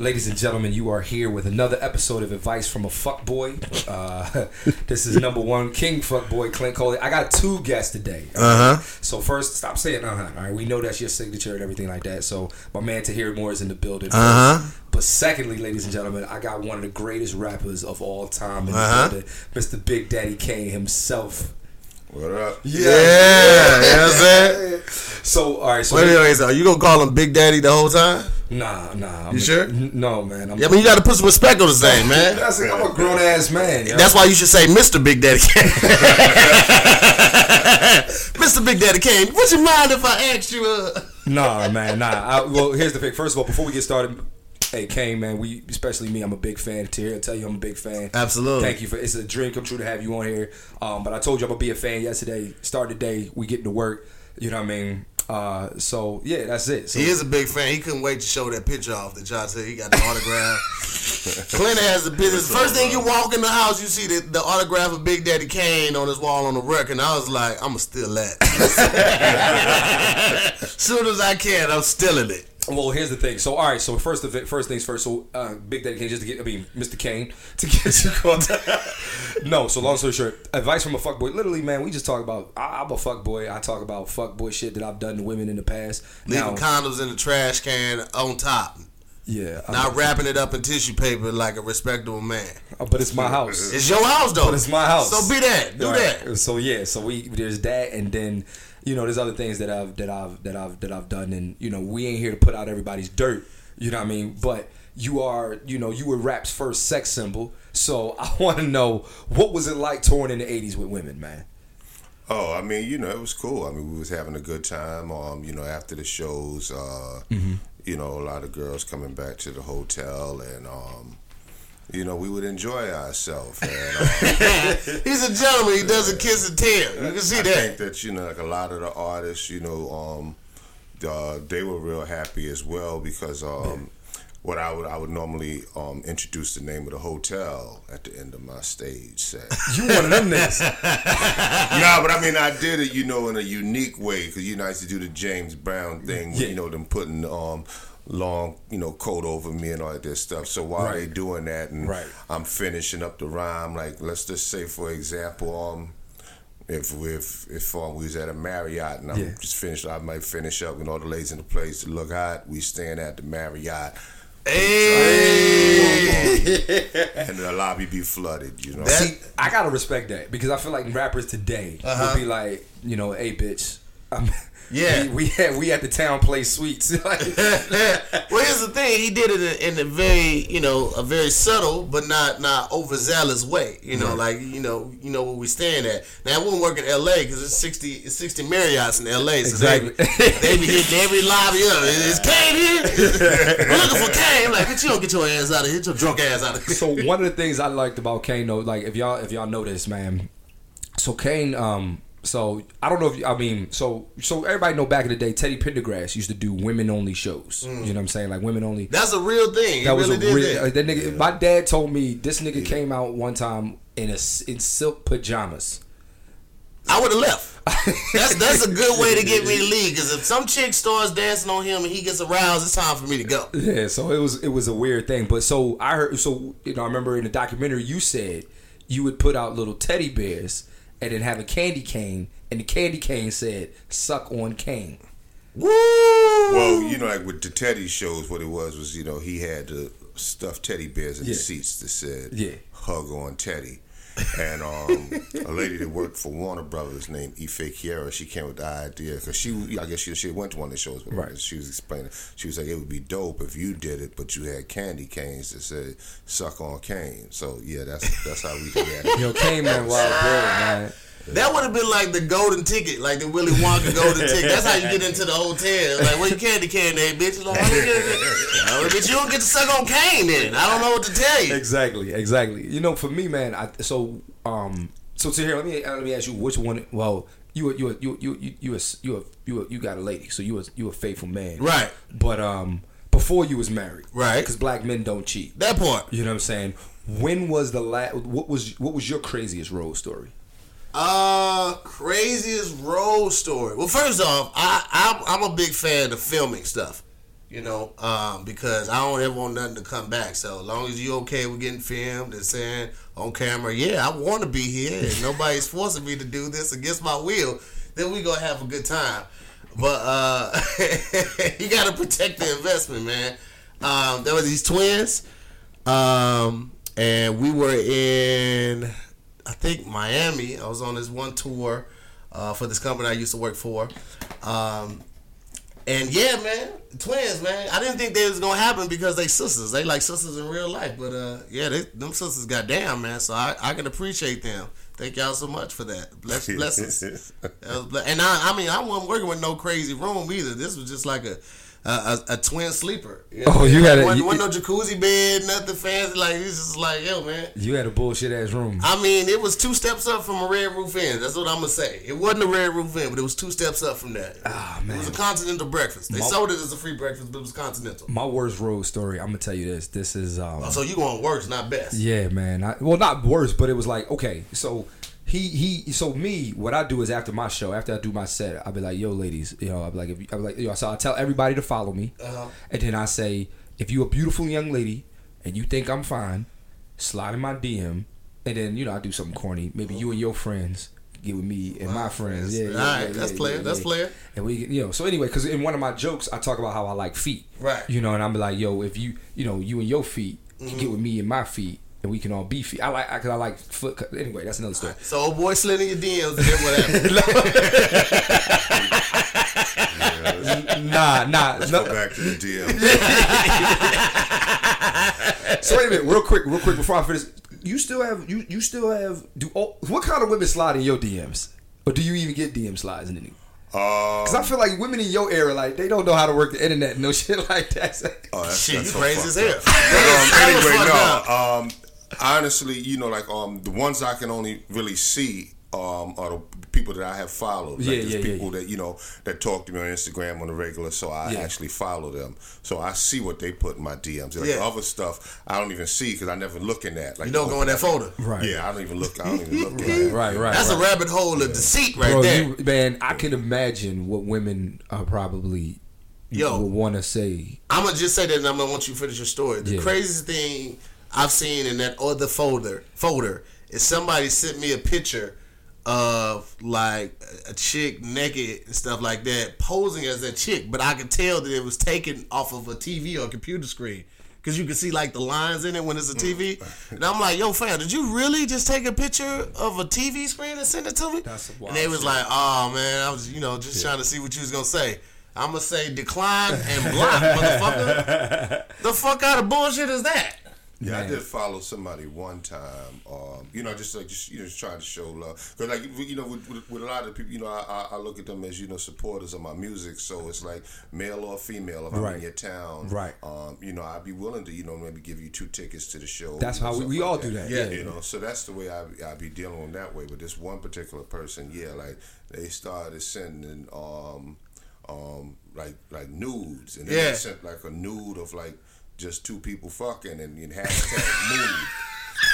Ladies and gentlemen, you are here with another episode of Advice from a Fuckboy. Uh, this is number one King Fuckboy Clint Coley. I got two guests today. Uh huh. So first, stop saying uh huh. All right, we know that's your signature and everything like that. So my man Tahir Moore is in the building. Uh huh. But secondly, ladies and gentlemen, I got one of the greatest rappers of all time in Uh-huh. building, Mr. Big Daddy Kane himself. What up? Yeah, you know what I'm saying? So all right, so Wait a minute, are you gonna call him Big Daddy the whole time? nah, nah. I'm You a- sure? n- No, man. I'm, Yeah, but you gotta put some respect on his name, man. That's I'm a grown ass man. yo. That's why you should say Mr. Big Daddy Kane. Mr. Big Daddy Kane, would you mind if I asked you? Uh... Nah, man, nah. I, well, here's the thing. First of all, before we get started, hey, Kane, man, we, especially me, I'm a big fan. I'll tell you, I'm a big fan. Absolutely. Thank you for. It's a dream come true to have you on here. Um, but I told you I'm gonna be a fan yesterday. Start the day, we getting to work. You know what I mean? Uh, so yeah, that's it. So, He is a big fan. He couldn't wait to show that picture off that y'all said he got the autograph. Clinton has the business. First thing you walk in the house, you see the, the autograph of Big Daddy Kane on his wall on the record. And I was like, I'm going to steal that. Soon as I can, I'm stealing it. Well, here's the thing. So, all right. So, first of it, first things first. So, uh, Big Daddy Kane, just to get, I mean, Mr. Kane, to get you caught. no. So, long story short, advice from a fuckboy. Literally, man, we just talk about. I, I'm a fuckboy. I talk about fuckboy shit that I've done to women in the past. Leaving Now, condoms in the trash can on top. yeah, I- Not wrapping it up in tissue paper like a respectable man. uh, but it's my house. It's your house, though. But it's my house. So be that. Do All that. So yeah, so we there's that, and then you know there's other things that I've that I've that I've that I've done, and you know we ain't here to put out everybody's dirt. You know what I mean? But you are, you know, you were rap's first sex symbol. So I want to know what was it like touring in the '80s with women, man? Oh, I mean, you know, it was cool. I mean, we was having a good time. Um, you know, after the shows, uh, Mm-hmm. you know, a lot of girls coming back to the hotel, and um, you know, we would enjoy ourselves. And He's a gentleman. He doesn't kiss and tell. You can see I that. think that you know, like a lot of the artists, you know, um, uh, they were real happy as well because um, what I would I would normally um, introduce the name of the hotel at the end of my stage set. You one of them niggas. no, but I mean, I did it, you know, in a unique way because you know, I used to do the James Brown thing, Yeah. you know, them putting um long, you know, coat over me and all that stuff. So while Right. they doing that, and Right. I'm finishing up the rhyme, like let's just say, for example, um. If if if um, we was at a Marriott and I'm Yeah. just finished, I might finish up and all the ladies in the place to look hot. We staying at the Marriott, Hey. and the lobby be flooded. You know, That- See, I gotta respect that because I feel like rappers today Uh-huh. would be like, you know, hey, bitch. I'm, Yeah. we, we had we at the town place suites. Well, here's the thing. He did it in, in a very, you know, a very subtle but not not overzealous way. You know, like you know, you know where we stand at. Now it wouldn't work in L.A. because it's sixty, it's sixty Marriotts in L.A. So Exactly. They, they be hitting every lobby up. Is Kane here? We're looking for Kane. I'm like, bitch, you don't get your ass out of here. Get your drunk ass out of here. so one of the things I liked about Kane though, like if y'all if y'all know this, man. So Kane, um, so I don't know if you, I mean, so so everybody know back in the day, Teddy Pendergrass used to do women only shows. Mm. You know what I'm saying, like women only. That's a real thing. He That was really a real. that. Uh, that nigga, my dad told me this nigga came out one time in a in silk pajamas. I would have left. That's that's a good way to get me to leave. Because if some chick starts dancing on him and he gets aroused, it's time for me to go. Yeah, so it was it was a weird thing. But so I heard so you know I remember in the documentary you said you would put out little teddy bears and then have a candy cane and the candy cane said suck on cane. Woo! Well, you know, like with the Teddy shows, what it was was, you know, he had the stuffed teddy bears in Yeah. the seats that said Yeah. "Hug on Teddy." And um, a lady that worked for Warner Brothers named Ife Kiera, she came with the idea because she, I guess she, she went to one of the shows, Right. right. she was explaining. She was like, it would be dope if you did it, but you had candy canes that said "Suck on Cane." So yeah, that's that's how we did it. Yo, Kane man, wild boy, man. That would have been like the golden ticket, like the Willy Wonka golden ticket. That's how you get into the hotel. Like, where you candy cane there, bitch? Like, "Oh, bitch, you don't get to suck on cane then. I don't know what to tell you. Exactly, exactly. You know, for me, man. I so um so Tahir, let me let me ask you which one. Well, you you a, you you you you a, you a, you a, you got a lady, so you a you a faithful man, Right. But um before you was married, Right. Because black men don't cheat. That part. You know what I'm saying? When was the last? What was what was your craziest road story? Uh, craziest road story. Well, first off, I I'm, I'm a big fan of filming stuff. You know, um, because I don't ever want nothing to come back. So as long as you okay with getting filmed and saying on camera, yeah, I want to be here, and nobody's forcing me to do this against my will, then we gonna have a good time. But uh, you gotta protect the investment, man. Um, there were these twins, um, and we were in, I think Miami. I was on this one tour uh, for this company I used to work for. Um, and yeah, man, twins, man. I didn't think they was gonna happen because they sisters. They like sisters in real life, but uh, yeah, they, them sisters got down, man. So I, I can appreciate them. Thank y'all so much for that. Bless, blessings. And I, I mean, I wasn't working with no crazy room either. This was just like a a, a, a twin sleeper. You Oh, you had a- wasn't, you- wasn't no jacuzzi bed, nothing fancy. Like it's just like, yo, man. You had a bullshit ass room. I mean, it was two steps up from a red roof inn. That's what I'm gonna say. It wasn't a red roof inn, but it was two steps up from that. Ah, man. It was a continental breakfast. They My- sold it as a free breakfast, but it was continental. My worst road story. I'm gonna tell you this. This is um. So you going worse, not best. Yeah, man. I, well, not worse, but it was like okay. So he he. So me, what I do is after my show, after I do my set, I'll be like, "Yo, ladies, you know, I'll be like, if you, I'll be like, yo." So I tell everybody to follow me, Uh-huh. and then I say, if you a beautiful young lady and you think I'm fine, slide in my DM, and then you know I do something corny. Maybe you and your friends get with me and my friends. Yeah, yeah, All right, yeah, that's yeah, player, yeah, that's player. And we, you know, so anyway, because in one of my jokes, I talk about how I like feet. Right. You know, and I'm like, yo, if you, you know, you and your feet Mm-hmm. get with me and my feet, and we can all be feet. I like, I, cause I like foot. cut- Anyway, that's another story. So old boy slid in your DMs and then what happened? nah, nah. Let's no. go back to the DMs. So wait a minute, real quick, real quick before I finish. You still have you you still have do oh, what kind of women slide in your DMs, or do you even get DM slides in any? Because I Um, feel like women in your era, like they don't know how to work the internet, and no shit like that. oh, that's, Shit, that's you so crazy as hell. But, um, anyway, no. Um, honestly, you know, like um, the ones I can only really see um, are the people that I have followed. Like Yeah, there's yeah, yeah, people that you know that talk to me on Instagram on the regular, so I Yeah. actually follow them. So I see what they put in my DMs. Like Yeah. other stuff, I don't even see because I never look in that. Like You don't go in that folder. Right. Yeah, I don't even look. I don't even look in that. Right, right. That's right. a rabbit hole of deceit right Bro, there. you, man, I can imagine what women are probably Yo. would want to say. I'm gonna just say that, and I'm gonna want you to finish your story. The Yeah. craziest thing I've seen in that other folder folder is somebody sent me a picture of like a chick naked and stuff like that, posing as a chick, but I could tell that it was taken off of a TV or computer screen. Cause you can see like the lines in it when it's a TV, mm. and I'm like, "Yo, fam, did you really just take a picture of a TV screen and send it to me?" And they was shit. like, "Oh man, I was, you know, just trying to see what you was gonna say." I'm gonna say decline and block, motherfucker. The fuck out of bullshit is that? Yeah, I did follow somebody one time. Um, you know, just like just you know, just trying to show love. Cause like you know, with, with, with a lot of people, you know, I, I, look at them as you know supporters of my music. So it's like male or female. If I'm in your town, Right. Um, you know, I'd be willing to you know maybe give you two tickets to the show. That's how we- we like all do that, yeah. You know, so that's the way I I be dealing with that way. But this one particular person, yeah, like they started sending um um like like nudes, and then Yeah. they sent like a nude of like just two people fucking and, and hashtag nude.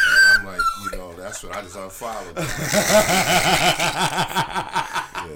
And I'm like, you know, that's what I just unfollowed. them.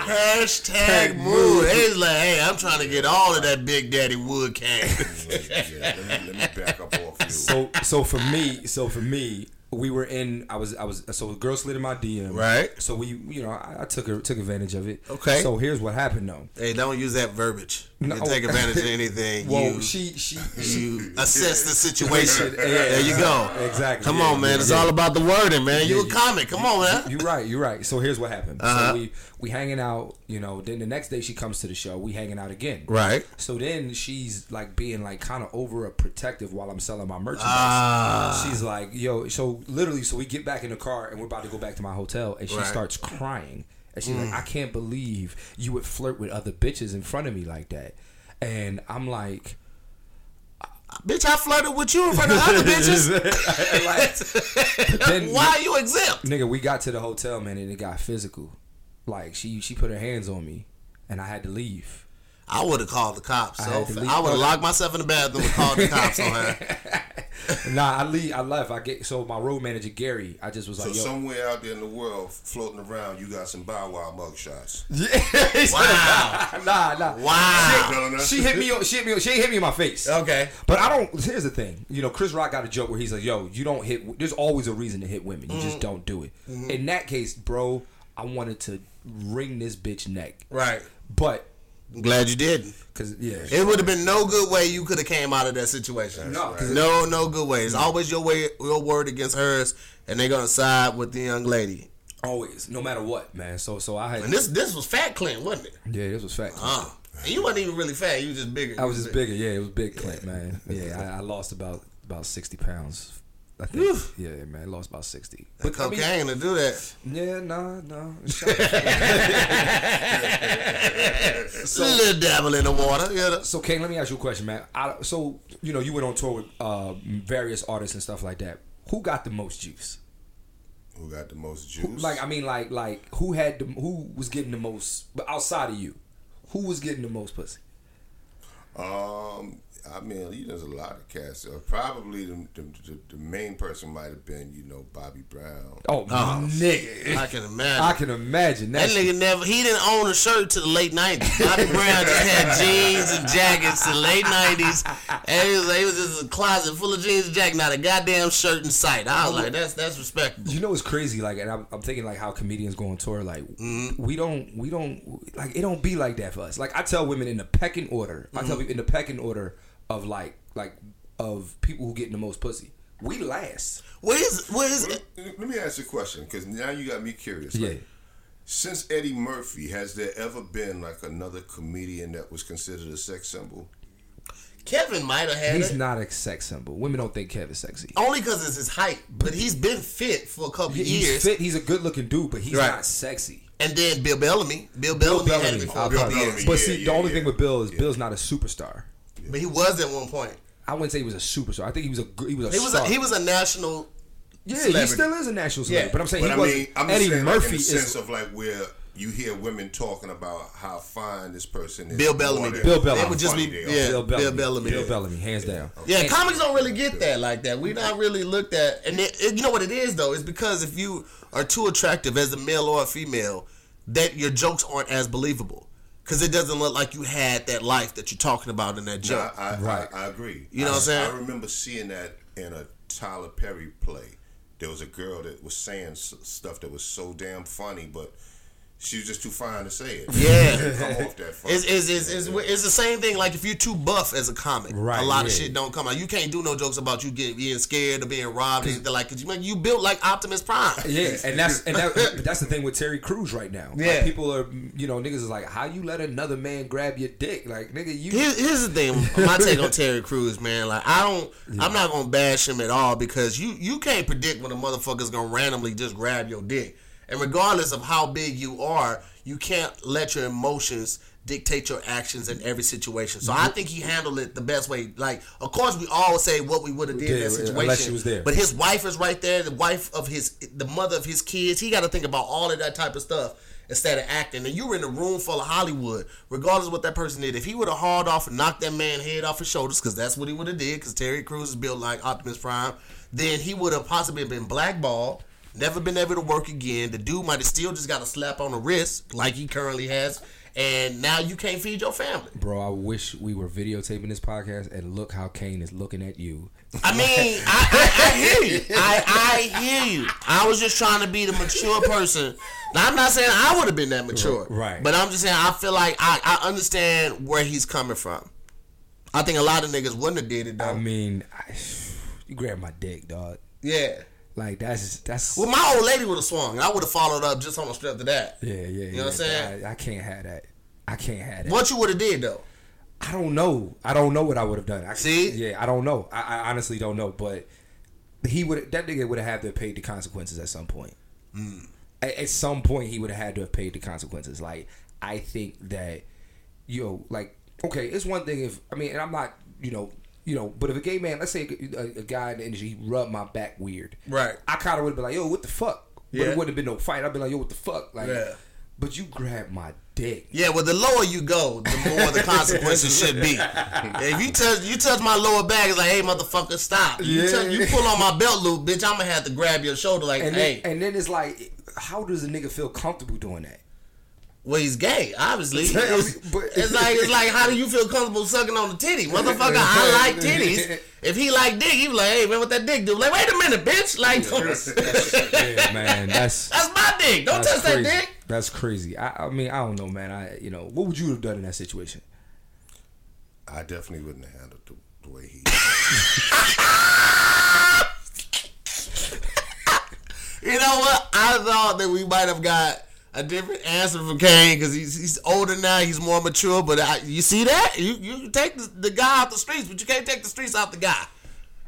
Hashtag mood. It's like, hey, I'm trying to get all of that Big Daddy Wood cash. yeah, let me, let me back up off you. So, so for me, so for me, we were in. I was, I was. So a girl slid in my DM. Right. So we, you know, I, I took her, took advantage of it. Okay. So here's what happened though. hey, don't use that verbiage. You No. take advantage of anything. Well, you, she, she, she. you assess the situation. Yeah, there you go. Exactly. Come Yeah, on, man. yeah, It's yeah. all about the wording, man. You a comic. Come on, man. You're right. You're right. So here's what happened. Uh-huh. So we we hanging out. You know. Then the next day she comes to the show. We hanging out again. Right. So then she's like being like kind of over a protective while I'm selling my merchandise. Ah. She's like, yo, so literally, so we get back in the car and we're about to go back to my hotel, and she Right. starts crying. And she's Mm. like, I can't believe you would flirt with other bitches in front of me like that. And I'm like, Bitch, I flirted with you in front of other bitches. like, then, Why are you exempt? nigga, we got to the hotel, man, and it got physical. Like she she put her hands on me, and I had to leave. I would have called the cops. I So had. I would have locked myself in the bathroom and called the cops on her. nah, I leave. I left. I get so my road manager Gary. I just was So like, yo, somewhere out there in the world, floating around, you got some Bow Wow mugshots. Wow. nah, nah. Wow. Telling us? She hit me. on- She hit me. She ain't hit me in my face. Okay. But I don't. Here's the thing. You know, Chris Rock got a joke where he's like, "Yo, you don't hit. There's always a reason to hit women. You Mm-hmm. just don't do it." In that case, bro, I wanted to wring this bitch neck. Right. But I'm glad you didn't. because yeah, It would have been no good way you could have came out of that situation. No, 'cause no, no good way. It's always your way, your word against hers, and they're gonna side with the young lady. always, no matter what, man. So so I had. And this, this was fat Clint, wasn't it? yeah, this was fact. Uh, and you wasn't even really fat. You was just bigger. I was just bigger. Yeah, it was big, Clint, man. Yeah, I, I lost about about sixty pounds. I think. Yeah, man, I lost about sixty. But I mean, cocaine to do that. yeah, nah, nah. So, a little dabble in the water. Yeah. So, Kane, let me ask you a question, man. I, so, you know, you went on tour with uh, various artists and stuff like that. Who got the most juice? Who got the most juice? Like, I mean, like, like who had the who was getting the most? But outside of you, who was getting the most pussy? Um, I mean, you know, there's a lot of cats. Uh, probably the, the, the, the main person might have been, you know, Bobby Brown. Oh, nigga, I can imagine. I can imagine That that. nigga never. He didn't own a shirt to the late nineties. Bobby Brown just had jeans and jackets to the late nineties, and he was, he was just a closet full of jeans and jackets, not a goddamn shirt in sight. I was like, that's that's respectable. You know what's crazy? Like, and I'm, I'm thinking like how comedians go on tour. Like, Mm-hmm. we don't, we don't, like it don't be like that for us. Like I tell women in the pecking order. I Mm-hmm. tell people in the pecking order of like, like of people who getting the most pussy. We last. Where is where is Let, let me ask you a question, because now you got me curious. Yeah. Like, since Eddie Murphy, has there ever been like another comedian that was considered a sex symbol? Kevin might have had He's it. not a sex symbol. Women don't think Kevin's sexy. Only because it's his height, but he's been fit for a couple He's years. fit. He's a good looking dude, but he's Right. not sexy. And then Bill Bellamy, Bill Bellamy, had it before a Bill couple Bellamy. But see, yeah, the only yeah. thing with Bill is Yeah. Bill's not a superstar. But he was at one point. I wouldn't say he was a superstar. I think he was a he was a He was star. a, he was a national. yeah, he still is a national celebrity. Yeah. But I'm saying But he I wasn't. mean, I'm Eddie saying, Murphy like, in the sense is of like where you hear women talking about how fine this person is. Bill Bellamy. more Bill Bellamy. It would just be funny they are. yeah, Bill Bellamy. Bill Bellamy. Bill Bellamy, hands down. Yeah, And- comics don't really get that like that. We not really looked at, and it, it- you know what it is though. It's because if you are too attractive as a male or a female, that your jokes aren't as believable because it doesn't look like you had that life that you're talking about in that No, joke. I, I, Right. I, I agree. You know I, what I'm saying? I remember seeing that in a Tyler Perry play. There was a girl that was saying stuff that was so damn funny, but she was just too fine to say it. Yeah. come off that funny. It's, it's, it's, it's, it's the same thing. Like if you're too buff as a comic, Right, a lot of shit don't come out. You can't do no jokes about you getting being scared or being robbed. or anything like, cause you man, you built like Optimus Prime. Yeah, and that's and that, that's the thing with Terry Crews right now. Like, Yeah. people are you know niggas is like, how you let another man grab your dick? Like nigga, you Here, here's the thing. My take on Terry Crews, man. Like I don't, I'm not gonna bash him at all because you you can't predict when a motherfucker's gonna randomly just grab your dick. And regardless of how big you are, you can't let your emotions dictate your actions in every situation. So I think he handled it the best way. Like, of course, we all say what we would have did in that situation. unless she was there. But his wife is right there, the wife of his, the mother of his kids. He got to think about all of that type of stuff instead of acting. And you were in a room full of Hollywood, regardless of what that person did. If he would have hauled off and knocked that man head off his shoulders, because that's what he would have did, because Terry Crews is built like Optimus Prime, then he would have possibly been blackballed. Never been able to work again. The dude might have still just got a slap on the wrist, like he currently has, and now you can't feed your family. bro. I wish we were videotaping this podcast and look how Kane is looking at you. I mean, I, I, I hear you. I, I hear you. I was just trying to be the mature person. Now, I'm not saying I would have been that mature. Right. But I'm just saying I feel like I, I understand where he's coming from. I think a lot of niggas wouldn't have did it though. I mean, I, you grab my dick, dog. yeah. Like that's that's Well, my old lady would have swung. and I would have followed up just on the strength of that. yeah, yeah. Yeah. You know what I'm saying? I, I can't have that. I can't have that. What you would have did though? I don't know. I don't know what I would have done. I, See? Yeah, I don't know. I, I honestly don't know. But he would. That nigga would have had to have paid the consequences at some point. Mm. At, at some point, he would have had to have paid the consequences. Like I think that, yo, know, like okay, it's one thing if I mean, and I'm not, you know. You know, but if a gay man, let's say a, a guy in the industry, he rubbed my back weird, Right. I kind of would have been like, "Yo, what the fuck?" But Yeah. it wouldn't have been no fight. I'd be like, "Yo, what the fuck?" Like, Yeah. but you grabbed my dick. Yeah, well, the lower you go, the more the consequences should be. If you touch you touch my lower back, it's like, hey, motherfucker, stop. You, Yeah. touch, you pull on my belt loop, bitch. I'm gonna have to grab your shoulder, like, And hey. then, and then it's like, how does a nigga feel comfortable doing that? Well, he's gay, obviously. I mean, It's, but- it's like it's like how do you feel comfortable sucking on the titty, motherfucker? I like titties. If he like dick, he be like, hey man, what that dick do? Like, wait a minute, bitch. Like, that's Yeah, man, that's that's my dick. Don't touch crazy. that dick. That's crazy. I, I mean, I don't know, man. I you know, what would you have done in that situation? I definitely wouldn't have handled the, the way he. You know what? I thought that we might have got a different answer from Kane because he's he's older now. He's more mature. But I, you see that you you take the, the guy out the streets, but you can't take the streets out the guy.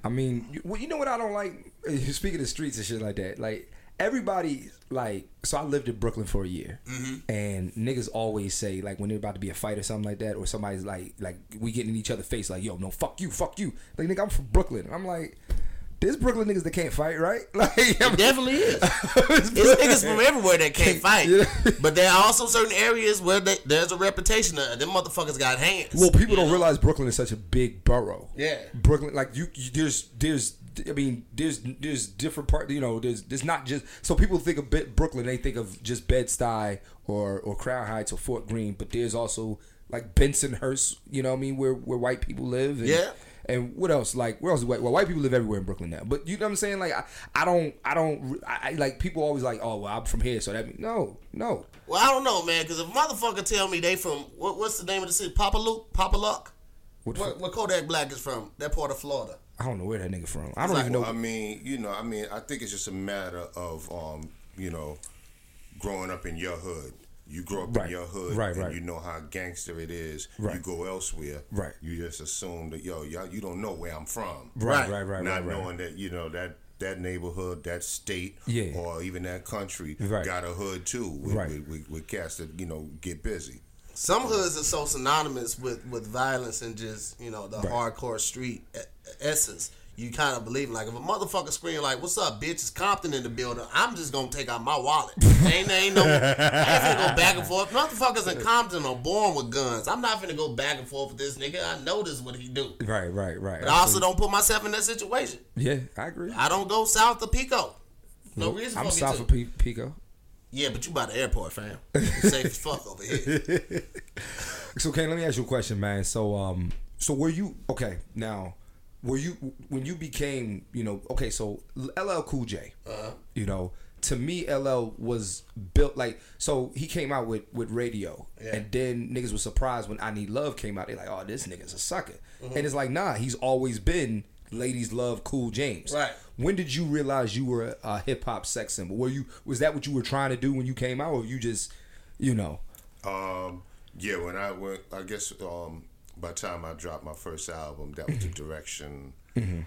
I mean, you, well, you know what I don't like? Uh, Speaking of streets and shit like that, like everybody, like, so I lived in Brooklyn for a year, and niggas always say like when they're about to be a fight or something like that, or somebody's like, like we getting in each other's face, like, yo, no, fuck you, fuck you. Like, nigga, I'm from Brooklyn. I'm like, there's Brooklyn niggas that can't fight, right? Like, It definitely is. It's niggas from everywhere that can't fight. Yeah. But there are also certain areas where they, there's a reputation of them motherfuckers got hands. Well, people don't know? realize Brooklyn is such a big borough. Yeah. Brooklyn, like you, you there's, there's, I mean, there's, there's different part. You know, there's, there's not just so people think of bit Brooklyn, they think of just Bed Stuy or or Crown Heights or Fort Greene, but there's also like Bensonhurst. You know, what I mean, where where white people live. And, Yeah. And what else? Like where else? is white? Well, white people live everywhere in Brooklyn now. But you know what I'm saying? Like I, I don't, I don't, I, I like people always like, oh, well, I'm from here, so that mean, no, no. Well, I don't know, man, because if a motherfucker tell me they from what, what's the name of the city? Papa Luke, Papa Luck. What the Where, where Kodak Black is from? That part of Florida. I don't know where that nigga from. I don't like, even know. Well, I mean, you know, I mean, I think it's just a matter of, um, you know, growing up in your hood. You grow up Right. in your hood, Right, and right. you know how gangster it is. Right. You go elsewhere, Right. You just assume that yo, y'all, you don't know where I'm from, right, Right. right, right, Not right, right. knowing that you know that that neighborhood, that state, Yeah. or even that country Right. got a hood too. With, Right. with, with, with cats that you know get busy. Some hoods are so synonymous with, with violence and just you know the Right. hardcore street e- essence. You kind of believe like if a motherfucker scream like "What's up, bitch?" It's Compton in the building. I'm just gonna take out my wallet. ain't ain't no. I ain't finna go back and forth. Motherfuckers in Compton are born with guns. I'm not finna go back and forth with this nigga. I know this what he do. Right, right, right. But I also don't put myself in that situation. Yeah, I agree. I don't go south of Pico. No reason I'm for me south of P- Pico. Yeah, but you by the airport, fam. Safe as fuck over here. So, Kane, let me ask you a question, man. So, um, so were you okay? Now, were you when you became, you know, okay? So, LL Cool J, Uh-huh. you know, to me, LL was built like so. He came out with with radio, Yeah. and then niggas was surprised when I Need Love came out. They're like, oh, this nigga's a sucker, Mm-hmm. and it's like, nah, he's always been. Ladies love Cool James. Right. When did you realize you were a, a hip hop sex symbol? Were you was that what you were trying to do when you came out, or you just, you know? Um, yeah, when I went, I guess um, by the time I dropped my first album, that was the direction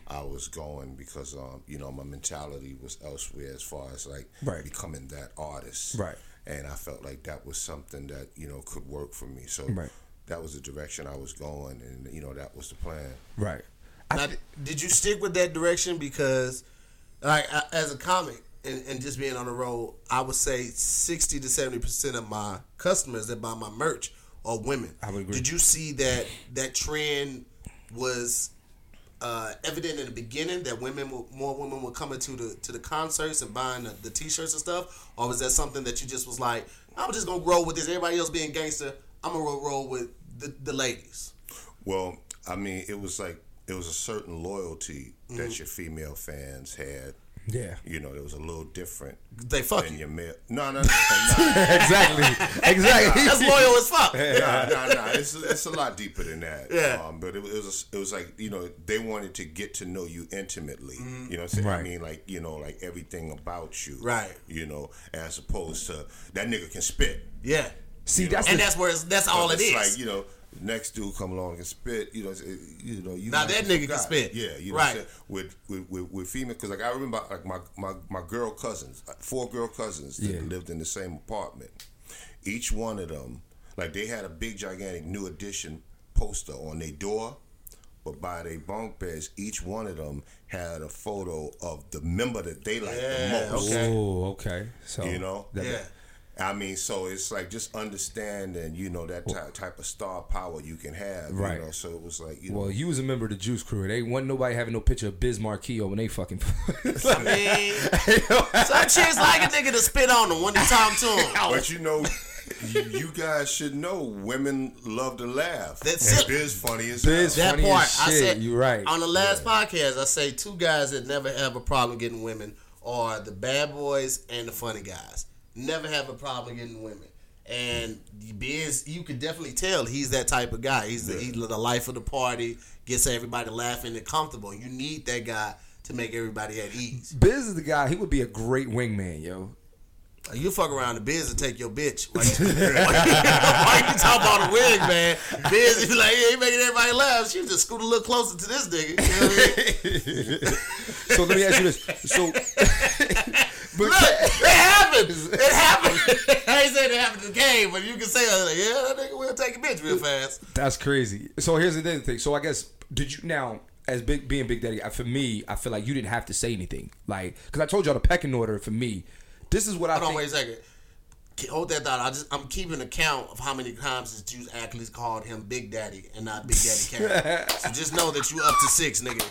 I was going because um, you know my mentality was elsewhere as far as like Right. becoming that artist, Right. And I felt like that was something that you know could work for me. So Right. that was the direction I was going, and you know that was the plan. Right. Now, thi- did you stick with that direction because, like, I, as a comic and, and just being on the road, I would say sixty to seventy percent of my customers that buy my merch are women. I would agree. Did you see that that trend was uh, evident in the beginning that women, will, more women were coming to the to the concerts and buying the, the t-shirts and stuff, or was that something that you just was like, I'm just gonna roll with this? Everybody else being gangster, I'm gonna roll, roll with the, the ladies. Well, I mean, it was like it was a certain loyalty Mm-hmm. that your female fans had. Yeah. You know, it was a little different They fuck than you. your male. No, no, no, no. exactly. Exactly. That's loyal as fuck. nah, nah, nah. It's it's a lot deeper than that. Yeah. Um, but it, was- it was it was like you know they wanted to get to know you intimately. Mm-hmm. You know, what I'm saying? Right. I mean, like you know, like everything about you. Right. You know, as opposed to that nigga can spit. Yeah. See, that's and the, that's where it's, that's all it it's is. Like you know, next dude come along and spit. You know, it, you know, you Now that be nigga can spit. Yeah, you know, Right. what I'm saying? with with with, with female because like I remember like my my my girl cousins, uh, four girl cousins that Yeah. lived in the same apartment. Each one of them, like they had a big gigantic new edition poster on their door. But by their bunk beds, each one of them had a photo of the member that they liked Yeah, the most. okay. Oh, okay. So You know? that- yeah. I mean, so it's like just understanding, you know, that ty- type of star power you can have, Right. You know, so it was like, you know, Well, you was a member of the Juice Crew. They wasn't nobody having no picture of Biz Markie when they fucking. I mean, some chicks like a nigga to spit on them when they talk to them. but you know, you, you guys should know women love to laugh. That's and it. Biz funny as Biz hell. That Funny part, as I said. You're right. On the last podcast, I say two guys that never have a problem getting women are the bad boys and the funny guys. Never have a problem getting women. And Biz, you could definitely tell he's that type of guy. He's the, he's the life of the party, gets everybody laughing and comfortable. You need that guy to make everybody at ease. Biz is the guy. He would be a great wingman, yo. You fuck around the Biz and take your bitch. Why you, why you talk about the wig, man? Biz be like, yeah, he making everybody laugh. She just scoot a little closer to this nigga. You know what I mean? So let me ask you this. So, but Look, it happens. It happened. I ain't saying it happened in the game, but you can say, uh, yeah, that nigga will take a bitch real fast. That's crazy. So here's the thing. So I guess did you now as big being Big Daddy? For me, I feel like you didn't have to say anything, like because I told y'all the pecking order. For me, this is what I Hold on, wait a second. Hold that thought. I just I'm keeping account of how many times that you actually called him Big Daddy and not Big Daddy Kane. so just know that you up to six, nigga.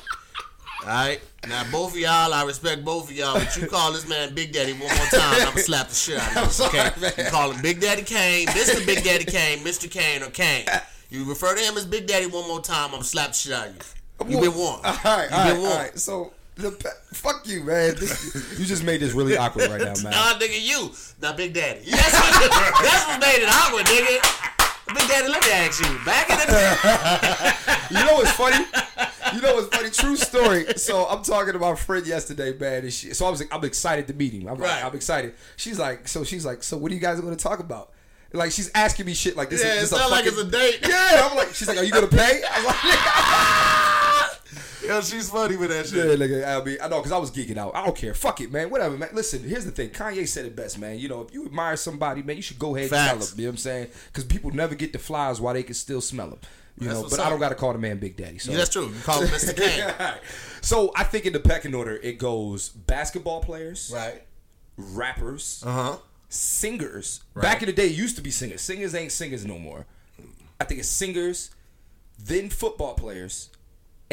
All right. Now both of y'all, I respect both of y'all, but you call this man Big Daddy one more time, I'm gonna slap the shit out of you. sorry, okay. man. You call him Big Daddy Kane, Mr. Big Daddy Kane, Mr. Kane, or Kane. You refer to him as Big Daddy one more time, I'm gonna slap the shit out of you. You been warned. All right, You all right, been all warned. right. So the pe- fuck you, man. This, you just made this really awkward right now, man. Nah, nigga, you. Not Big Daddy. That's what, that's what made it awkward, nigga. Big Daddy, let me ask you. Back in the day. You know what's funny? You know what's funny? True story. So I'm talking to my friend yesterday, man. And she, so I was, I'm excited to meet him. I'm, like, Right. I'm excited. She's like, so she's like, so what are you guys going to talk about? Like she's asking me shit like this. Yeah, is this sound like fucking- it's a date. Yeah, I'm like, she's like, are you gonna pay? I'm like, Yo, she's funny with that shit. yeah, shit. nigga. I mean, I know because I was geeking out. I don't care. Fuck it, man. Whatever, man. Listen, here's the thing. Kanye said it best, man. You know, if you admire somebody, man, you should go ahead and Facts. tell them. You know what I'm saying? Because people never get the flies while they can still smell them. You That's know, what's but I don't got to call the man Big Daddy. So Yeah, that's true. You call him Mr. Kane. So I think in the pecking order, it goes basketball players, Right. rappers, Uh huh. singers. Right. Back in the day, it used to be singers. Singers ain't singers no more. I think it's singers, then football players,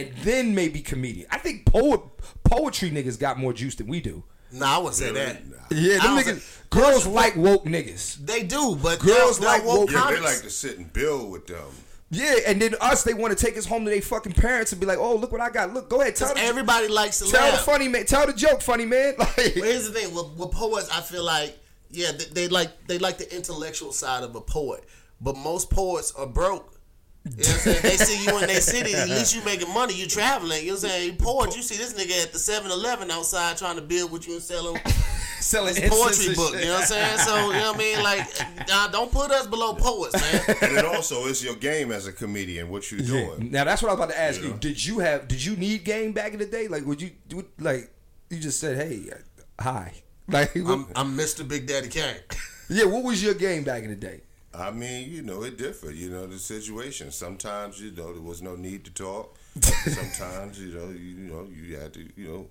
and then maybe comedian. I think poet, poetry niggas got more juice than we do. Nah, I wouldn't say that. Yeah, them niggas. say- girls like woke niggas. They do, but Girls they're, like they're woke woke- Yeah, they like to sit and build with them. Yeah, and then us, they want to take us home to their fucking parents and be like, "Oh, look what I got. Look, go ahead, tell the, Everybody likes to tell the funny man, tell the joke, funny man." Like, But here's the thing: with, with poets, I feel like yeah, they, they like they like the intellectual side of a poet, but most poets are broke. You know what I'm saying? They see you in their city, at least you making money, you traveling. You know what I'm saying? Poet, you see this nigga at the 7-Eleven outside trying to build with you and sell him selling his poetry book. shit. You know what I'm saying? So you know what I mean? Like, nah, don't put us below poets, man. And it also, is your game as a comedian. What you Yeah. doing? Now that's what I was about to ask You you. know? Did you have? Did you need game back in the day? Like, would you do? Like, you just said, "Hey, uh, hi." Like, what- I'm, I'm Mr. Big Daddy Kane. yeah. What was your game back in the day? I mean, you know, it differed. You know, the situation. Sometimes, you know, there was no need to talk. Sometimes, you know, you, you know, you had to, you know,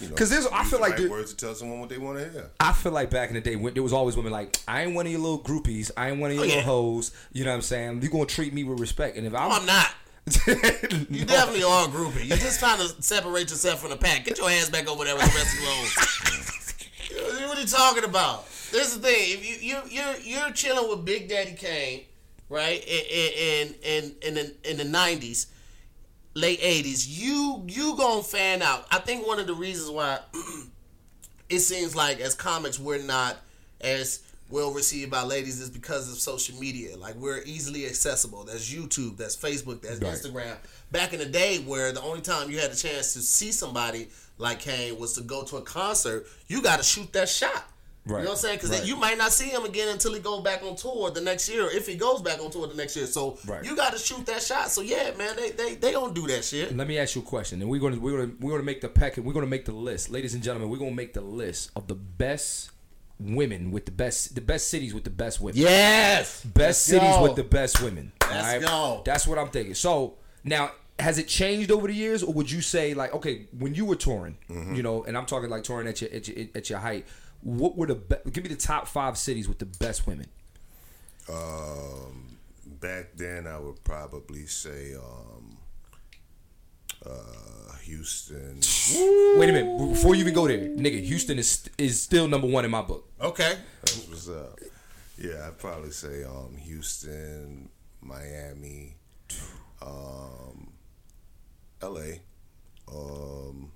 you know, 'Cause there's- I feel the like right there- words to tell someone what they want to hear. I feel like back in the day when there was always women like, I ain't one of your little groupies. I ain't one of your Oh, little yeah. hoes. You know what I'm saying? You gonna treat me with respect. And if I'm, No, I'm not. You No. definitely are a groupie. You're just trying to separate yourself from the pack. Get your hands back over there with the rest of the clothes. what are you talking about? This is the thing. If you you you're you're chilling with Big Daddy Kane, right? In in in in the, in the '90s, late '80s, you you gonna fan out. I think one of the reasons why it seems like as comics we're not as well received by ladies is because of social media. Like we're easily accessible. That's YouTube, that's Facebook, that's Right. Instagram. Back in the day where the only time you had a chance to see somebody like Kane was to go to a concert, you got to shoot that shot. Right. You know what I'm saying? Because Right. you might not see him again until he goes back on tour the next year, if he goes back on tour the next year. So Right. you got to shoot that shot. So yeah, man, they they, they don't do that shit. Let me ask you a question, and we're gonna we're gonna we're gonna make the pack. and We're gonna make the list, ladies and gentlemen. We're gonna make the list of the best women with the best the best cities with the best women. Yes. best Let's cities go. with the best women. Let's go. That's what I'm thinking. So now, has it changed over the years, or would you say like, okay, when you were touring, Mm-hmm. you know, and I'm talking like touring at your at your, at your height, what were the be- give me the top five cities with the best women? Um, back then, I would probably say um, uh, Houston. Wait a minute, before you even go there, nigga, Houston is is still number one in my book. Okay. That's what's up. Yeah, I'd probably say um, Houston, Miami, um, L.A. Um,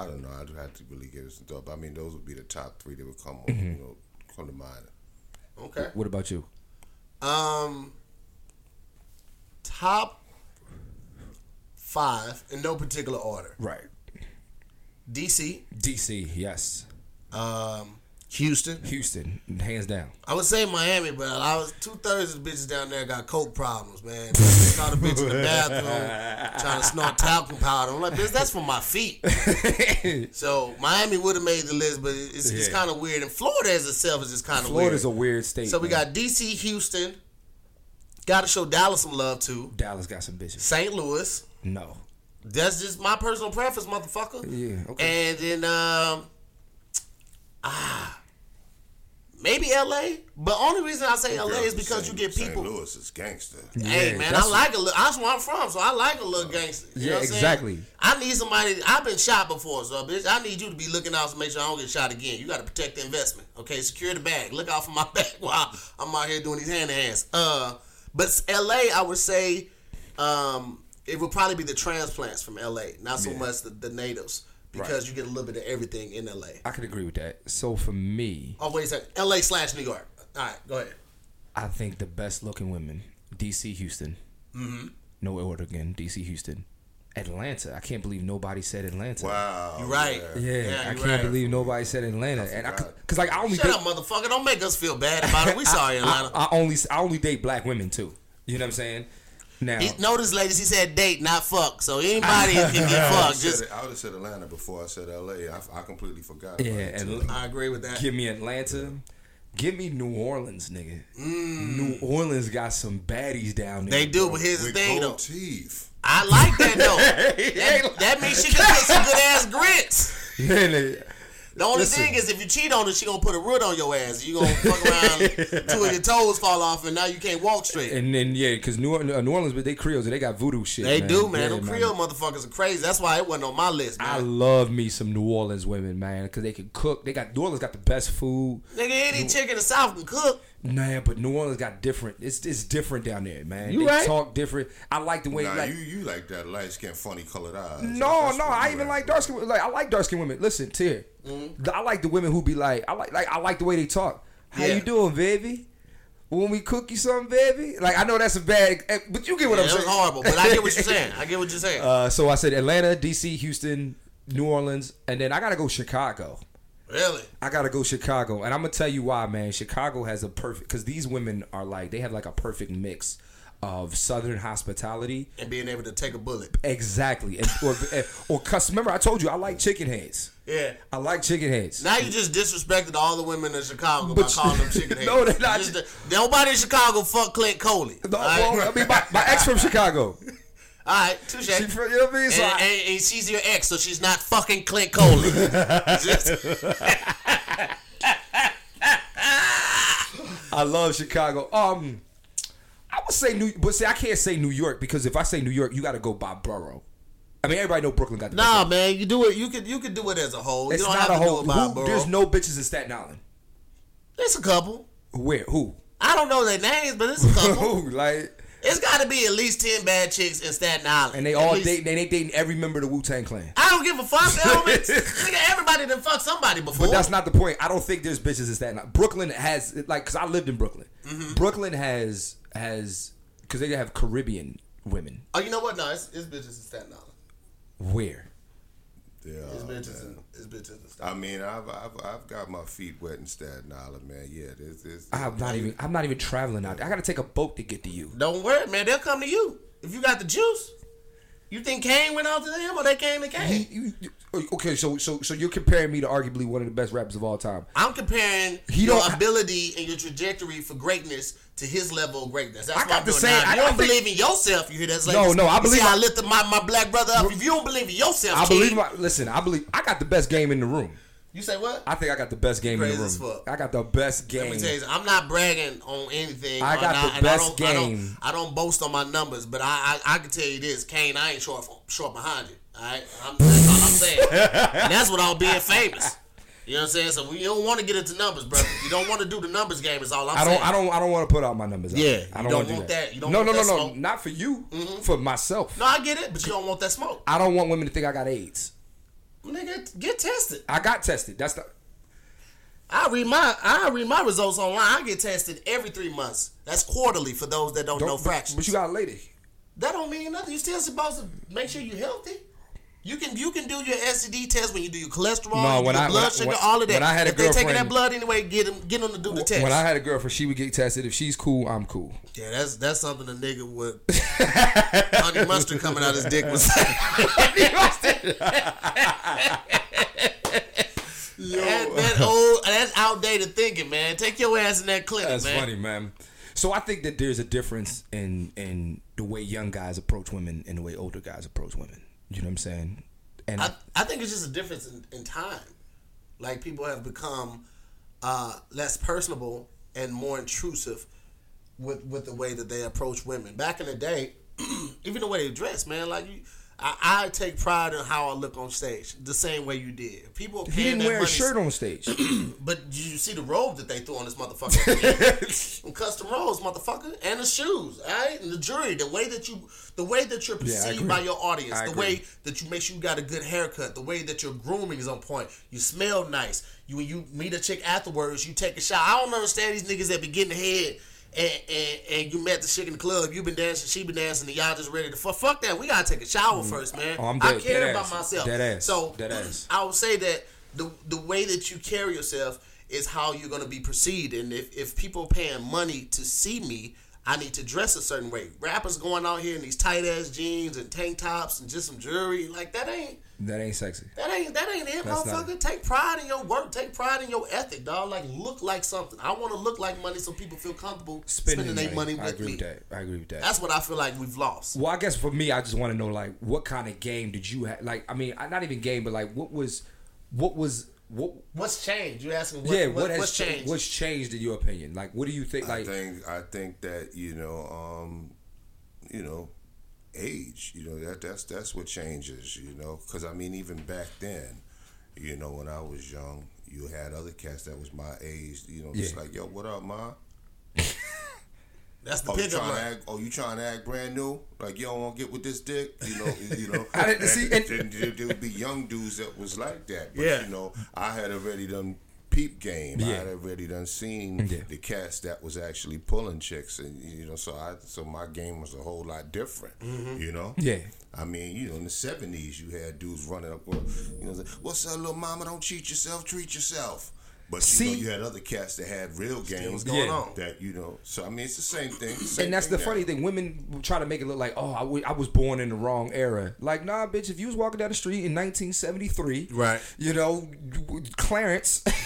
I don't know. I'd have to really give it some thought. But I mean, those would be the top three that would come, on you know, come to mind. Okay. What about you? Um, top five in no particular order. Right, DC, DC, yes, um, Houston. Houston, hands down. I would say Miami, but I was two thirds of the bitches down there got coke problems, man. Saw the bitch in the bathroom trying to snort talcum powder. I'm like, bitch, that's for my feet. so Miami would have made the list, but it's, it's Yeah. kind of weird. And Florida as itself is just kind of weird. Florida's a weird state. so we man. got DC, Houston. Got to show Dallas some love too. Dallas got some bitches. St. Louis. No, That's just my personal preference, motherfucker. Yeah, okay. And then um ah maybe LA. But only reason I say LA is because you get people St. Louis is gangster. Hey Yeah, man, I that's- like a little. That's where I'm from, so I like a little gangster. You Yeah, know what I'm saying? exactly. I need somebody. I've been shot before, so bitch, I need you to be looking out to make sure I don't get shot again. You got to protect the investment. Okay, secure the bag. Look out for my bag while I'm out here doing these hand to hands. Uh, but LA, I would say, um, it would probably be the transplants from LA, not so much the, the natives, because you get a little bit of everything in LA. I can agree with that. So for me, Oh wait a second, LA slash New York. All right, go ahead. I think the best looking women, DC, Houston. Mm-hmm. No order again. DC, Houston, Atlanta. I can't believe nobody said Atlanta. Wow. You right. yeah. Yeah, Yeah, I can't right. believe nobody said Atlanta, and I, cause like I only Shut date, up, motherfucker! Don't make us feel bad about it. We sorry, Atlanta. I, I only I only date black women too. You know what I'm saying? Now, He, notice, ladies, he said date, not fuck. So anybody can get fucked. Just I would have said Atlanta before I said L.A. I, I completely forgot. yeah, about it, too. and I agree with that. give me Atlanta. Give me New Orleans, nigga. Mm. New Orleans got some baddies down there. They do, bro. but here's the with thing, though. gold teeth. I like that though. that, that means she can cook some good ass grits. Yeah, nigga. The only Listen. thing is, if you cheat on her, she gonna put a root on your ass. You gonna fuck around, two of your toes fall off, and now you can't walk straight. And then yeah, because New, Or- uh, New Orleans, but they Creoles, they got voodoo shit. they do, man. Yeah, Them Creole motherfuckers are crazy. That's why it wasn't on my list, I love me some New Orleans women, man, because they can cook. They got New Orleans got the best food. Nigga, any chick in the South can cook. Nah, but New Orleans got different. It's it's different down there, man. You they right. talk different. I like the way Nah, like. you you like that light skin, funny colored eyes. no, That's no, I even like dark skin. Like I like dark skin women. Listen, Tahir, I like the women who be like, I like like I like the way they talk. How Yeah. you doing, baby? When we cook you something, baby? Like I know that's a bad, eh, but you get what Yeah, I'm it was saying. horrible, but I get what you're saying. I get what you're saying. Uh, so I said Atlanta, DC, Houston, New Orleans, and then I gotta go Chicago. Really? I gotta go Chicago, and I'm gonna tell you why, man. Chicago has a perfect because these women are like they have like a perfect mix of Southern hospitality, And being able to take a bullet. exactly, and, or or custom. Remember, I told you I like chicken heads. Yeah. I like chicken heads. Now you just disrespected all the women in Chicago But by calling them chicken heads. No, they're not. Just nobody in Chicago fuck Clint Coley. No, right? well, I mean, my, my ex from Chicago. All right, touche. She, you know what I mean? and, I- and, and she's your ex, so she's not fucking Clint Coley. I love Chicago. Um, I would say New, but see, I can't say New York because if I say New York, you got to go by borough. I mean, everybody know Brooklyn got the nah, best. man, you do it. You could you could do it as a whole. It's you don't not have a to whole. do it by who- borough. there's no bitches in Staten Island. There's a couple. Where? Who? I don't know their names, but it's a couple. Like, it's got to be at least ten bad chicks in Staten Island, and they all date. They, they dating every member of the Wu Tang Clan. I don't give a fuck. Nigga, everybody done fucked somebody before. But that's not the point. I don't think there's bitches in Staten Island. Brooklyn has like because I lived in Brooklyn. Mm-hmm. Brooklyn has has because they have Caribbean women. Oh, you know what? No, it's, it's bitches in Staten Island. Where? Yeah, It's bitches man. in it's bitches in Staten I mean, I've, I've I've got my feet wet in Staten Island, man. Yeah, there's, there's I'm not even. I'm not even traveling out there. I got to take a boat to get to you. Don't worry, man. They'll come to you if you got the juice. You think Kane went out to them or they came to Kane? You- you- okay, so so so you're comparing me to arguably one of the best rappers of all time. I'm comparing He your ability and your trajectory for greatness to his level of greatness. That's I what got I'm the doing same- now. I- you don't I think- believe in yourself, you hear that? No, no, I believe See, I- I lifted my, my black brother up. If you don't believe in yourself, I King, believe. My, listen, I believe. I got the best game in the room. You say what? I think I got the best game in Crazy the as room. I got the best game. Let me tell you. I'm not bragging on anything. I got the best I don't, I game. don't, I don't boast on my numbers, but I, I, I can tell you this, Kane, I ain't short short behind you. All right, I'm, that's all I'm saying. and that's without being famous. You know what I'm saying? So we don't want to get into numbers, brother. You don't want to do the numbers game. Is all I'm I don't. I don't. I don't want to put out my numbers. out Yeah. I don't, don't do want that- you don't no, want no, that no, no. Mm-hmm. Not for you. For myself. No, I get it, but you don't want that smoke. I don't want women to think I got AIDS. Nigga, get tested. I got tested. That's the. I read my I read my results online. I get tested every three months. That's quarterly for those that don't, Don't, know fractions. But you got a lady. That don't mean nothing. You still supposed to make sure you're healthy. You can you can do your STD test when you do your cholesterol, No, you when your I- blood when sugar, when- all of that. when I had a if they taking that blood anyway, get them get them to do the test. When I had a girlfriend, she would get tested. If she's cool, I'm cool. yeah, that's that's something a nigga with honey mustard coming out his dick was saying. that, that old that's outdated thinking, man. Take your ass in that clinic, That's man. funny, man. So I think that there's a difference in in the way young guys approach women and the way older guys approach women. You know what I'm saying? And I, I think it's just a difference in, in time. Like people have become uh, less personable and more intrusive with with the way that they approach women. Back in the day, even the way they dress, man, like you. I, I take pride in how I look on stage, the same way you did. People he didn't wear a shirt on stage. but did you see the robe that they threw on this motherfucker? Custom robes, motherfucker, and the shoes, all right, and the jewelry. The way that you, the way that you're perceived agree. by your audience, I the agree. way that you make sure you got a good haircut, the way that your grooming is on point. You smell nice. You when you meet a chick afterwards, you take a shower. I don't understand these niggas that be getting ahead. And, and, and you met the chick in the club, You've been dancing, she been dancing, and y'all just ready to fuck. Fuck that. We gotta take a shower mm. first, man. Oh, I'm dead, I care dead about ass. myself. Dead ass. So Dead ass. I would say that the the way that you carry yourself is how you're going to be perceived. And if, if people are paying money to see me, I need to dress a certain way. Rappers going out here in these tight ass jeans and tank tops and just some jewelry like that ain't that ain't sexy. that ain't that ain't it, That's not- motherfucker. Take pride in your work. Take pride in your ethic, dog. Like look like something. I want to look like money so people feel comfortable spending, their money I with I agree me. with that. I agree with that. That's what I feel like we've lost. Well, I guess for me, I just want to know like what kind of game did you have? Like, I mean, not even game, but like what was, what was, what? What's changed? You asking what, yeah, what, what, has what's changed? changed? What's changed in your opinion? Like, what do you think? I Like, think I think that you know, um, you know, age. You know that that's that's what changes. You know, because I mean, even back then, you know, when I was young, you had other cats that was my age. You know, just Yeah. like yo, what up, ma? That's the Oh, pickup trying to line. act? Oh, you trying to act brand new? Like you don't want to get with this dick? You know, you know. I didn't see- And, then there, there would be young dudes that was like that. But, Yeah. You know, I had already done peep game. I Yeah. had already done seen Yeah. the cats that was actually pulling chicks, and you know, so I so my game was a whole lot different. Mm-hmm. You know. yeah, I mean, you know, in the seventies, you had dudes running up, you know, say, "What's up, little mama? Don't cheat yourself. Treat yourself." But you See- know, you had other cats that had real games going Yeah. on. that you know. So I mean, it's the same thing. Same and that's the thing funny thing. Women try to make it look like, oh, I was born in the wrong era. Like, nah, bitch. If you was walking down the street in 1973, Right. You know, Clarence,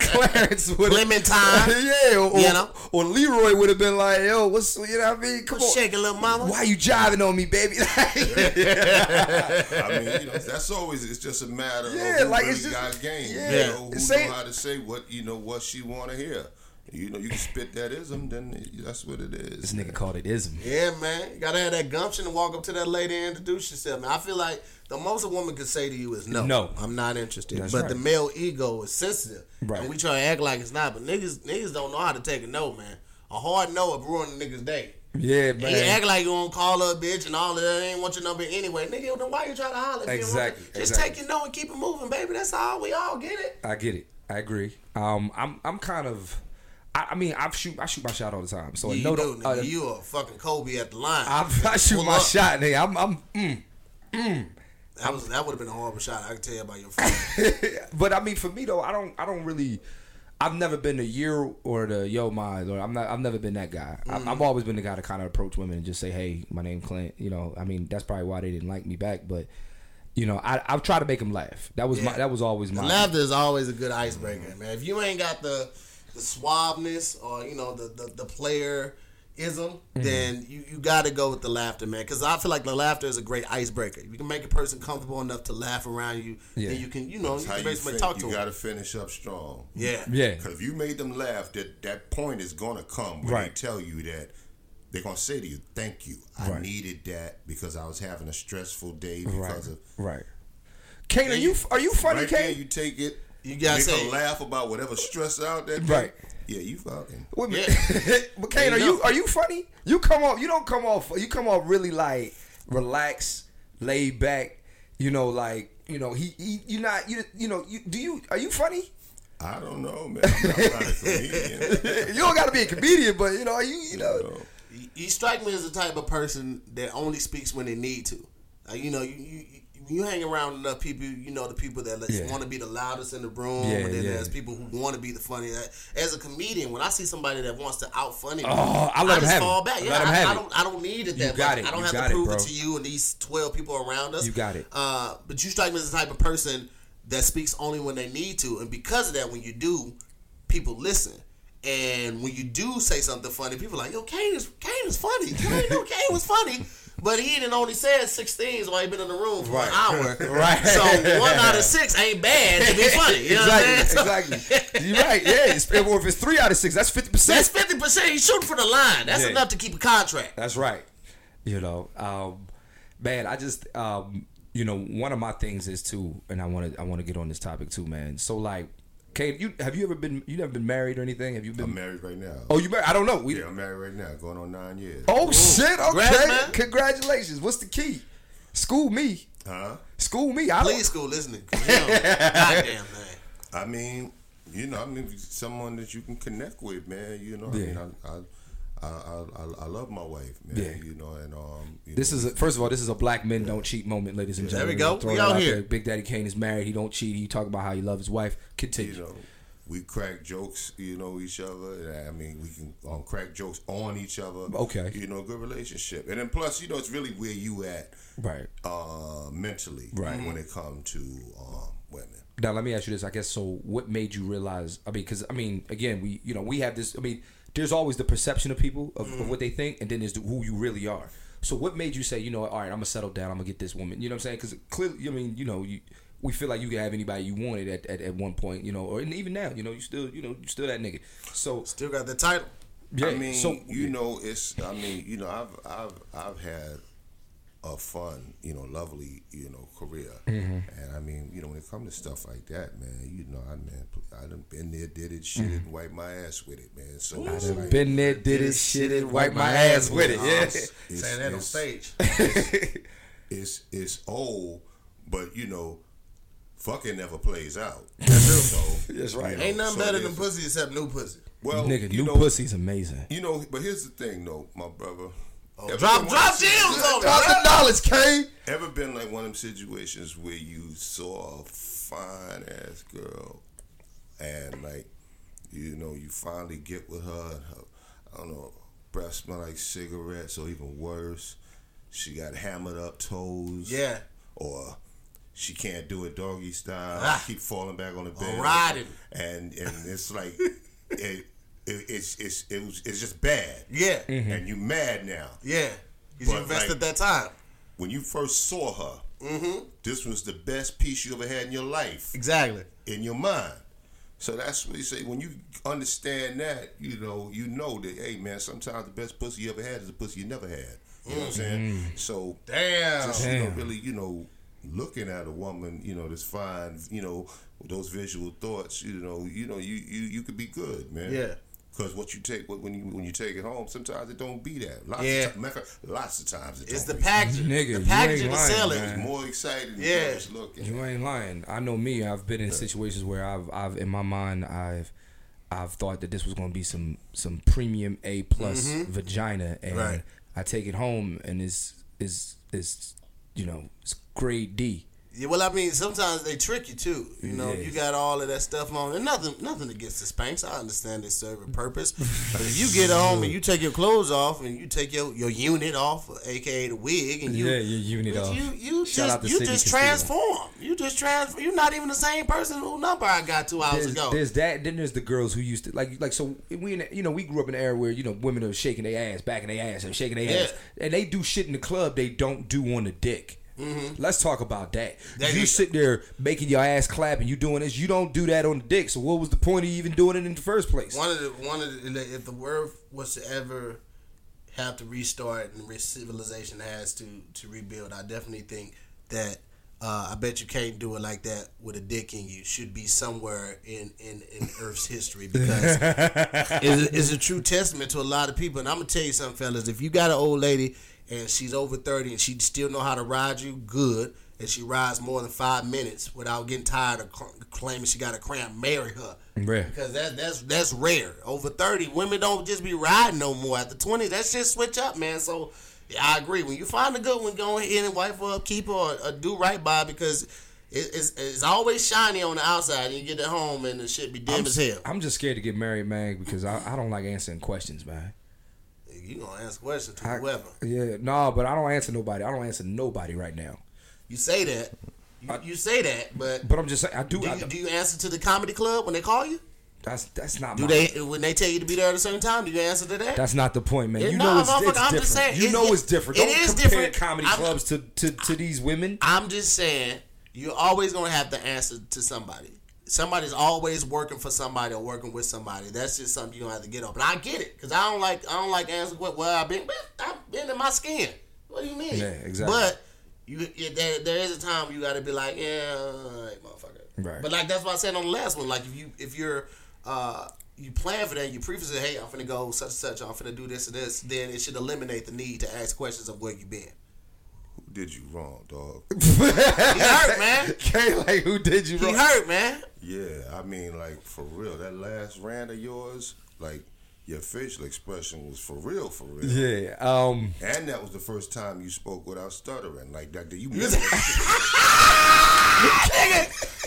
Clarence would Clementine. yeah, or, You know? or Leroy would have been like, yo, what's you know what I mean? Come What's on, shaking, little mama? why you jiving on me, baby? I mean, you know, that's always it's just a matter Yeah, of like, it's just- got game. yeah. You know, who It's know how to say what you know what she want to hear. You know, you can spit that ism, then that's what it is. this nigga called it ism. Yeah, man. You gotta have that gumption to walk up to that lady and introduce yourself, man. I feel like the most a woman could say to you is no. No. I'm not interested. That's but right. the male ego is sensitive. Right. And we try to act like it's not, but niggas niggas don't know how to take a no, man. A hard no will ruin a nigga's day. Yeah, And you act like you don't call her a bitch and all of that. I ain't want your number anyway. Nigga, then why you trying to holler? Exactly. Just exactly. take your no and keep it moving, baby. That's all. We all get it. I get it. I agree. Um, I'm I'm kind of. I, I mean, I shoot I shoot my shot all the time. So Yeah, you no, do, nigga. uh, you a fucking Kobe at the line. I, I shoot my up. shot, nigga. I'm, I'm mm. That was that would have been a horrible shot. I can tell you about your but I mean, for me though, I don't, I don't really. I've never been the year or the yo my or I'm not. I've never been that guy. I've, I've always been the guy to kind of approach women and just say, "Hey, my name Clint." You know, I mean, that's probably why they didn't like me back. But you know, I I've tried to make them laugh. That was my. That was always my. Laughter is always a good icebreaker, man. If you ain't got the the suaveness or you know the the, the player, ism, mm-hmm. then you, you got to go with the laughter, man. Because I feel like the laughter is a great icebreaker. If you can make a person comfortable enough to laugh around you, Yeah. then you can, you know, That's you how can you, basically fin- talk to you them. got to finish up strong. Yeah. Yeah. Because if you made them laugh, that that point is gonna come when they tell you that they're gonna say to you, "Thank you, I Right. needed that because I was having a stressful day Right. because of." Right. Kane, are you are you funny, right there, Kane? you take it. You gotta make say- laugh about whatever stress out that day. Right. Yeah, you fucking. Wait a minute. but Kane, There are you you are you funny? You come off. You don't come off. You come off really like relaxed, laid back. You know, like you know, he, he you not you you know you do you are you funny? I don't know, man. I'm not a comedian. you don't got to be a comedian, but you know, you you know. You know. You, you strike me as the type of person that only speaks when they need to. Uh, you know, you, you you hang around enough people, you know the people that Yeah. want to be the loudest in the room, Yeah, and then yeah. there's people who want to be the funniest. As a comedian, when I see somebody that wants to out funny me, Oh, I let 'em just have it. fall back. I Yeah, I, I it. don't I don't need it that got much. it. I don't You have to prove bro. it to you and these twelve people around us. You got it. Uh, but you strike me as the type of person that speaks only when they need to, and because of that, when you do, people listen. And when you do say something funny, people are like, "Yo, Kane is Kane is funny. I didn't Kane was funny." But he didn't only said six things while he been in the room for Right. an hour. Right. So one out of six ain't bad to be funny. You know what I'm exactly. So exactly. You're right. Yeah, it's, or if it's three out of six, that's fifty percent. that's fifty percent. He's shooting for the line. That's Yeah. enough to keep a contract. That's right. You know, um, man, I just, um, you know, one of my things is too, and I want to, I want to get on this topic too, man. So like, Kane, you have you ever been, you never been married or anything? Have you been? I'm married right now. oh, you married? I don't know. We, yeah, I'm married right now, going on nine years. oh shit. Okay. Congrats. Congratulations. What's the key? School me. Huh? School me. I don't. Please, school listening. 'cause, You know, goddamn man. I mean, you know, I mean, someone that you can connect with, man. You know, I mean, I, I, I, I, I love my wife, man. Yeah. You know, and um, This know, is a, first of all, this is a black men don't cheat moment, ladies and gentlemen. There we go. We out here. there. Big Daddy Kane is married. He don't cheat. He talk about how he love his wife. Continue. you know, we crack jokes, you know, each other. I mean, we can um, crack jokes on each other. Okay. You know, good relationship, and then plus, you know, it's really where you at, right. uh, mentally, Right. when it comes to um, women. Now let me ask you this. I guess so. What made you realize? I mean, because I mean, again, we you know we have this. I mean, there's always the perception of people of, of mm. what they think, and then there's the, who you really are. So what made you say, you know, all right, I'm gonna settle down. I'm gonna get this woman. You know what I'm saying? Because clearly, I mean, you know, you, we feel like you can have anybody you wanted at, at, at one point, you know, or and even now, you know, you still, you know, you still that nigga. So Still got the title. yeah, I mean, so you know, it's. I mean, you know, I've I've I've had a fun, you know, lovely, you know, career, Mm-hmm. and I mean, you know, when it comes to stuff like that, man, you know, I man, I done been there, did it, shit it, and wiped my ass with it, man. So Mm-hmm. I done like, been there, did it, shit it, wipe my ass with it. Yeah. it's, Saying that on stage. it's it's old, but you know, fucking never plays out. so, That's right. you know, Ain't nothing so better than pussy except new pussy. Well, Nigga, you new know, pussy's amazing. You know, but here's the thing, though, my brother. Ever Drop drop gems on Drop the knowledge, Kane. Ever been like one of them situations where you saw a fine ass girl and like you know you finally get with her and her I don't know breath smell like cigarettes or even worse she got hammered up toes Yeah. or she can't do it doggy style Ah. keep falling back on the bed riding. and and it's like it, it it's it's it was, it's just bad Yeah. and you mad now Yeah. Because you invested like- that time. when you first saw her, Mm-hmm. this was the best piece you ever had in your life, Exactly. in your mind. So that's what you say. When you understand that, you know, you know that, hey man, sometimes the best pussy you ever had is the pussy you never had. You know what I'm saying? So Damn. just you know, really, you know, looking at a woman, you know, this fine, you know, those visual thoughts, you know, you know, you you you could be good, man. Yeah. Because what you take when you when you take it home, sometimes it don't be that. Lots Yeah. of, ti- matter of fact, lots of times it It's the don't be. packaging. Nigga, you the packaging ain't to lying, sell it. It's more exciting than Yeah. just looking. You ain't lying. I know me. I've been in situations where I've, I've in my mind, I've, I've thought that this was going to be some, some premium A plus mm-hmm. vagina, and Right. I take it home and it's, is, is, you know, it's grade D. Yeah, well, I mean, sometimes they trick you too. You know, Yeah. you got all of that stuff on, and nothing, nothing against the Spanx. I understand they serve a purpose, but if you get home and you take your clothes off and you take your, your unit off, aka the wig, and you Yeah, your unit you, off. you, you Shout just you just Castillo. transform. You just transform. You're not even the same person who number I got two hours There's, ago. there's that. Then there's the girls who used to like like so we in- you know we grew up in an era where you know women are shaking their ass, backing their ass, and shaking their ass, and they do shit in the club they don't do on the dick. Let's talk about that. Mm-hmm. That you sit there making your ass clap and you doing this. You don't do that on the dick. So what was the point of even doing it in the first place? One of the one of the, if the world was to ever have to restart and civilization has to to rebuild, I definitely think that uh, I bet you can't do it like that with a dick in you. Should be somewhere in in, in Earth's history because it's, it's a true testament to a lot of people. And I'm gonna tell you something, fellas. If you got an old lady and she's over thirty and she still know how to ride you good, and she rides more than five minutes without getting tired of cl- claiming she got a cramp, marry her. Rare. Because that that's that's rare. Over thirty, women don't just be riding no more. At After twenty, that shit switch up, man. So yeah, I agree. When you find a good one, go ahead and wife her up, keep her, or, or do right by because it, it's it's always shiny on the outside. And you get it home and the shit be dim I'm, as hell. I'm just scared to get married, man, because I, I don't like answering questions, man. You gonna ask questions to I- whoever. Yeah, no, but I don't answer nobody. I don't answer nobody right now. You say that. You, you say that, but But I'm just saying, I do. do I, you, do you answer to the comedy club when they call you? that's that's not. Do my, they when they tell you to be there at a certain time? Do you answer to that? That's not the point, man. It- You no, know it's, motherfucker, it's I'm different. just saying, you it- know it's different. it Don't is compare different. comedy I'm- clubs to, to, to these women. I'm just saying you're always gonna have to answer to somebody. Somebody's always working for somebody or working with somebody. That's just something you're gonna have to get up. And I get it because I don't like I don't like answering what well I've been I've been in my skin. What do you mean? Yeah, exactly. But you there, there is a time you got to be like yeah, right, motherfucker. Right. But like that's what I said on the last one. Like if you if you're uh you plan for that, you preface it, hey, I'm finna go such and such, I'm finna do this and this, then it should eliminate the need to ask questions of where you been. Who did you wrong, dog? He hurt, man. Okay, like who did you He wrong? hurt, man. Yeah, I mean, like for real, that last rant of yours, like your facial expression was for real, for real. Yeah. Um. And that was the first time you spoke without stuttering. Like that, did you nigga,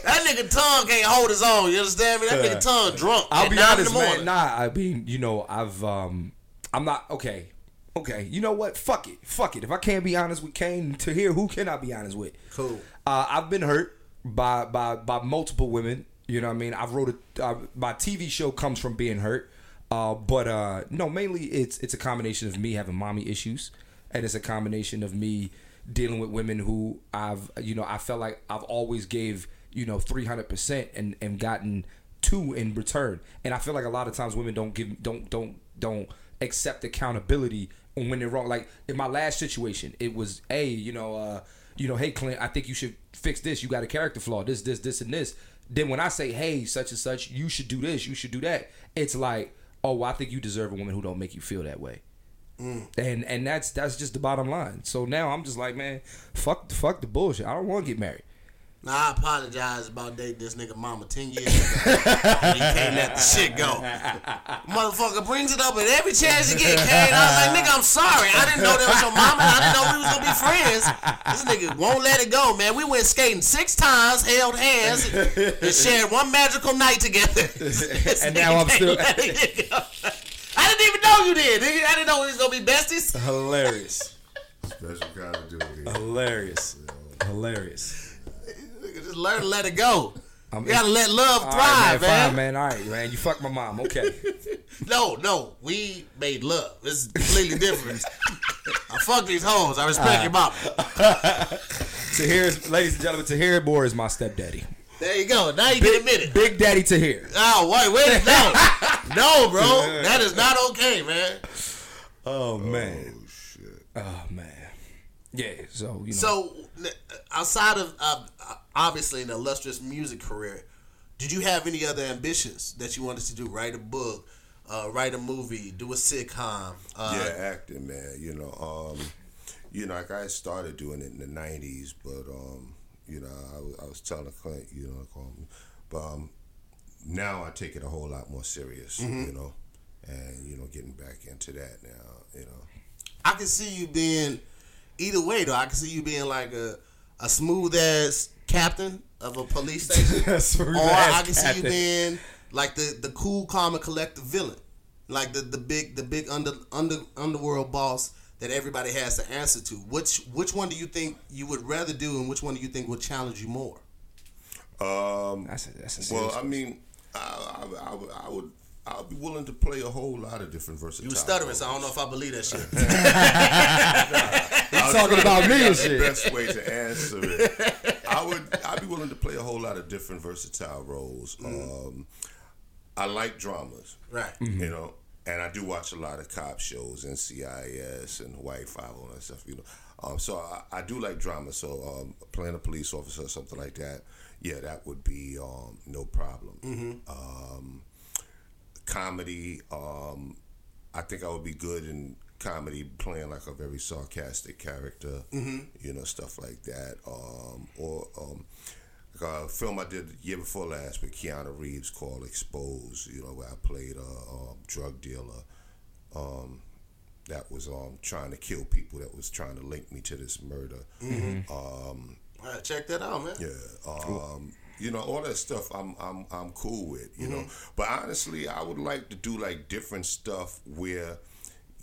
that nigga tongue can't hold his own. You understand me? That nigga tongue drunk. I'll be honest, the man. morning. Nah, I mean, you know, I've um, I'm not okay. Okay, you know what? Fuck it, fuck it. If I can't be honest with Kane Tahir, who can I be honest with? Cool. Uh, I've been hurt by by by multiple women. You know what I mean? I've wrote a uh, my TV show comes from being hurt. Uh, but uh, no, mainly it's it's a combination of me having mommy issues, and it's a combination of me dealing with women who I've you know I felt like I've always gave you know three hundred percent and and gotten two in return, and I feel like a lot of times women don't give don't don't don't accept accountability when they're wrong. Like in my last situation, it was a you know uh, you know hey Clint, I think you should fix this. You got a character flaw. This this this and this. Then when I say hey such and such, you should do this. You should do that. It's like oh well, I think you deserve a woman who don't make you feel that way. And and that's that's just the bottom line. So now I'm just like, man, fuck fuck the bullshit. I don't want to get married. Now I apologize about dating this nigga mama ten years ago. and you can't let the shit go. Motherfucker brings it up at every chance you get, Kane. I was like, nigga, I'm sorry. I didn't know that was your mama. I didn't know we was gonna be friends. This nigga won't let it go, man. We went skating six times, held hands, and shared one magical night together. And now I'm still- let. I didn't even know you did, nigga. I didn't know we was gonna be besties. Hilarious, special kind of dude. hilarious, hilarious. Nigga, Just learn to let it go. I'm- You gotta let love thrive, right, man, man. fine, man. All right, man. You fucked my mom. Okay. No, no, we made love. It's completely different. I fuck these hoes. I respect your mama. Tahir, is- ladies and gentlemen, Tahir Moore is my stepdaddy. There you go. Now you can admit it. Big Daddy Tahir. Oh, wait, wait, no, no, bro, that is not okay, man. Oh man. Oh shit. Oh man. Yeah. So you know. So, outside of uh, obviously an illustrious music career, did you have any other ambitions that you wanted to do? Write a book, uh, write a movie, do a sitcom. Uh, yeah, acting, man. You know, um, you know, like I started doing it in the '90s, but um, you know, I was, I was telling Clint, you know, um, but um, now I take it a whole lot more serious, you know, and you know, getting back into that now, you know. I can see you being either way though. I can see you being like a a smooth ass captain of a police station, That's or I ass can see you being like the the cool, calm, and collective villain, like the the big the big under under underworld boss that everybody has to answer to. Which which one do you think you would rather do, and which one do you think will challenge you more? Um, That's a, that's a well, serious I mean, I, I, I, would- I would. I'll be willing to play a whole lot of different versatile. You were stuttering, so I don't know if I believe that shit. He's talking about me and shit. The best way to answer it, I would. I'd be willing to play a whole lot of different versatile roles. Um, I like dramas, right. you know, and I do watch a lot of cop shows, NCIS and Hawaii Five O and that stuff, you know. Um, so I, I do like drama. So um, playing a police officer or something like that, yeah, that would be um, no problem. Um, comedy, um, I think I would be good in comedy playing like a very sarcastic character, you know, stuff like that. Um, or um, like a film I did the year before last with Keanu Reeves called Exposed, you know, where I played a um, drug dealer um, that was um, trying to kill people that was trying to link me to this murder. Um, All right, check that out, man. yeah. Um, you know, all that stuff I'm I'm I'm cool with, you know. But honestly, I would like to do like different stuff where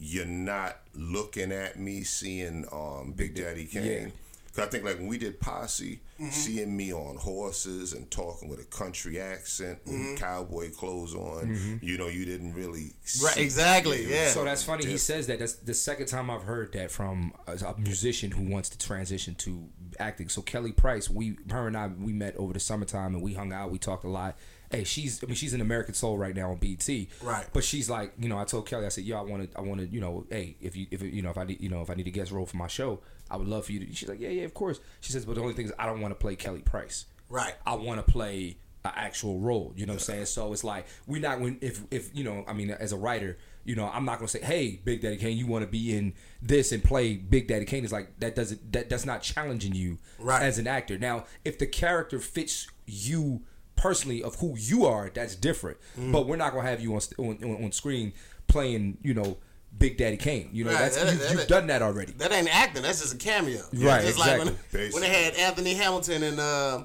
you're not looking at me seeing um, Big Daddy Kane. Yeah. Cause I think like when we did Posse, mm-hmm. seeing me on horses and talking with a country accent and mm-hmm. cowboy clothes on, mm-hmm. you know, you didn't really Right, exactly, it yeah. So that's funny. He says that. That's the second time I've heard that from a, a musician who wants to transition to acting. So Kelly Price, we, her and I, we met over the summertime and we hung out. We talked a lot. Hey, she's, I mean, she's an American Soul right now on BET. Right. But she's like, you know, I told Kelly, I said, yo, I want to, I want to, you know, hey, if you, if you know, if I need, you know, if I need a guest role for my show, I would love for you to. She's like, yeah, yeah, of course. She says, but the only thing is, I don't want to play Kelly Price. Right. I want to play an actual role. You know what I'm saying? So it's like we're not when if if you know I mean as a writer, you know I'm not gonna say, hey, Big Daddy Kane, you want to be in this and play Big Daddy Kane. It's like that doesn't that that's not challenging you Right. as an actor. Now if the character fits you personally of who you are, that's different. Mm. But we're not gonna have you on on, on, screen playing you know. Big Daddy Kane, you know Right, that's that- you, you've that- done that already. That ain't acting. That's just a cameo. Right, It's like when, exactly. when they had Anthony Hamilton and uh,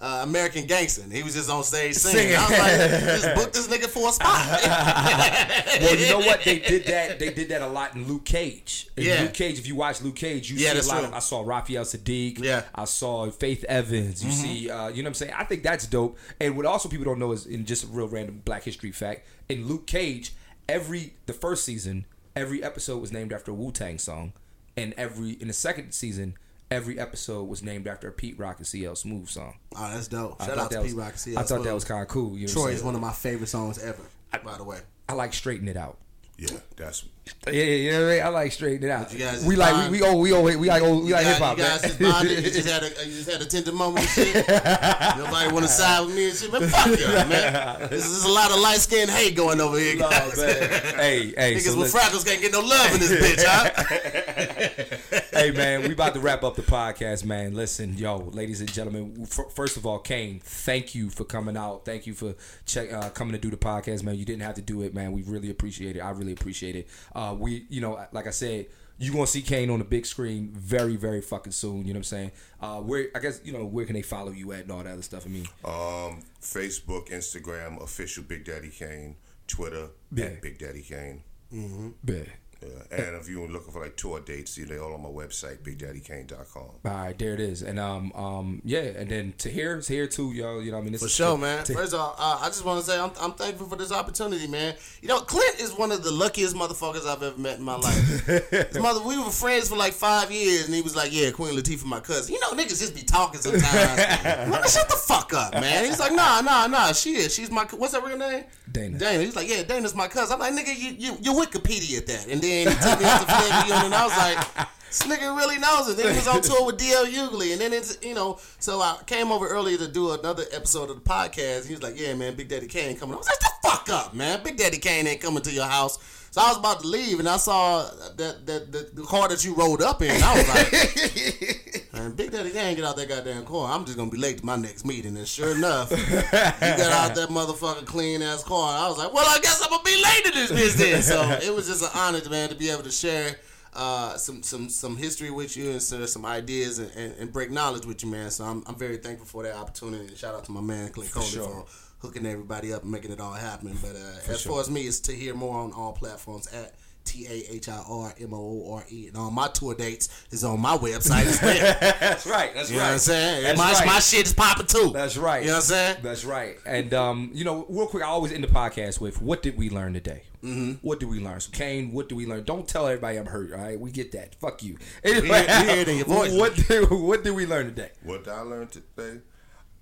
uh, American Gangster. and He was just on stage singing. Singing. I was like, just book this nigga for a spot. well, you know what? They did that. They did that a lot in Luke Cage. In Yeah. Luke Cage. If you watch Luke Cage, you Yeah, see a lot true. of. I saw Raphael Saadiq. Yeah. Mm-hmm. I saw Faith Evans. You see, uh, you know what I'm saying? I think that's dope. And what also people don't know is, in just a real random Black History fact, in Luke Cage, every the first season, every episode was named after a Wu Tang song, and every in the second season. Every episode was named after a Pete Rock and CL Smooth song. oh, that's dope. I Shout thought out to that was- Pete Rock. and I CL thought that was kind of cool. You know what Troy is one of my favorite songs ever. by the way, I like straighten it out. Yeah, that's Yeah, yeah, you know what I mean. I like straighten it out. you guys we like bond- we, we oh we oh we like oh we like hip hop. guys just bonded. You just had a you just had a tender moment and shit. Nobody want to side with me and shit. Man, fuck you, man. This is a lot of light skinned hate going over here. guys. hey, hey, Niggas so with listen- freckles can't get no love in this bitch, huh? hey man, we about to wrap up the podcast, man. Listen, yo, ladies and gentlemen. f- First of all, Kane, thank you for coming out. Thank you for check uh, coming to do the podcast, man. You didn't have to do it, man. We really appreciate it. I really appreciate it. Uh, we, you know, like I said. You gonna see Kane on the big screen very, very fucking soon. You know what I'm saying? Uh, where I guess you know where can they follow you at and all that other stuff. I mean, Um, Facebook, Instagram, official Big Daddy Kane, Twitter, Yeah. Big Daddy Kane. yeah. Yeah. And if you're looking for like tour dates, see they all on my website, BigDaddyKane.com. All right, there it is, and um, um, yeah, and then Tahir, to here too, yo. You know, what I mean, this For is sure, to- man. to- First of all, uh, I just want to say I'm, I'm thankful for this opportunity, man. You know, Clint is one of the luckiest motherfuckers I've ever met in my life. His mother, we were friends for like five years, and he was like, "Yeah, Queen Latifah, my cousin." You know, niggas just be talking sometimes. man, shut the fuck up, man. He's like, "Nah, nah, nah. She is. She's my. co- What's her real name? Dana. Dana. He's like, "Yeah, Dana's my cousin." I'm like, "Nigga, you you you Wikipedia at that." And then he took me out to Fayetteville, and I was like. This nigga really knows it. Then he was on tour with DL Hughley, and then it's you know. So I came over earlier to do another episode of the podcast. He was like, "Yeah, man, Big Daddy Kane coming." I was like, "The fuck up, man! Big Daddy Kane ain't coming to your house." So I was about to leave, and I saw that that the, the car that you rolled up in. I was like, "Man, Big Daddy Kane, get out that goddamn car. I'm just gonna be late to my next meeting." And sure enough, you got out that motherfucking clean ass car. I was like, "Well, I guess I'm gonna be late to this business." So it was just an honor, man, to be able to share uh, some some some history with you and share some ideas and, and, and break knowledge with you, man. So I'm I'm very thankful for that opportunity. And shout out to my man Clint Coley sure. for hooking everybody up and making it all happen. But uh, as sure. far as me, it's Tahir Moore on all platforms at. T A H I R M O O R E. And all my tour dates is on my website. That's right. That's You know right. what I'm saying? That's my, right. my shit is popping too. That's right. You know what I'm saying? That's right. And um, you know, real quick, I always end the podcast with what did we learn today? Mm-hmm. What did we learn? So, Kane, what did we learn? Don't tell everybody I'm hurt. All right, we get that. Fuck you. Anyway, we hear it in your voice. What did, what did we learn today? What did I learn today?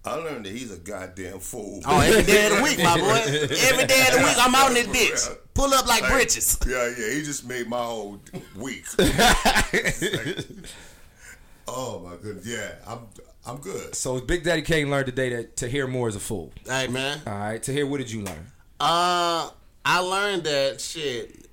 I learned that he's a goddamn fool. Oh, every day of the week, my boy. Every day of the week, I'm out in this bitch. Pull up like britches. Yeah, yeah. He just made my whole week. oh my goodness. Yeah, I'm I'm good. So Big Daddy Kane learned today that Tahir Moore is a fool. Hey, man. All right, Tahir what did you learn? Uh, I learned that shit.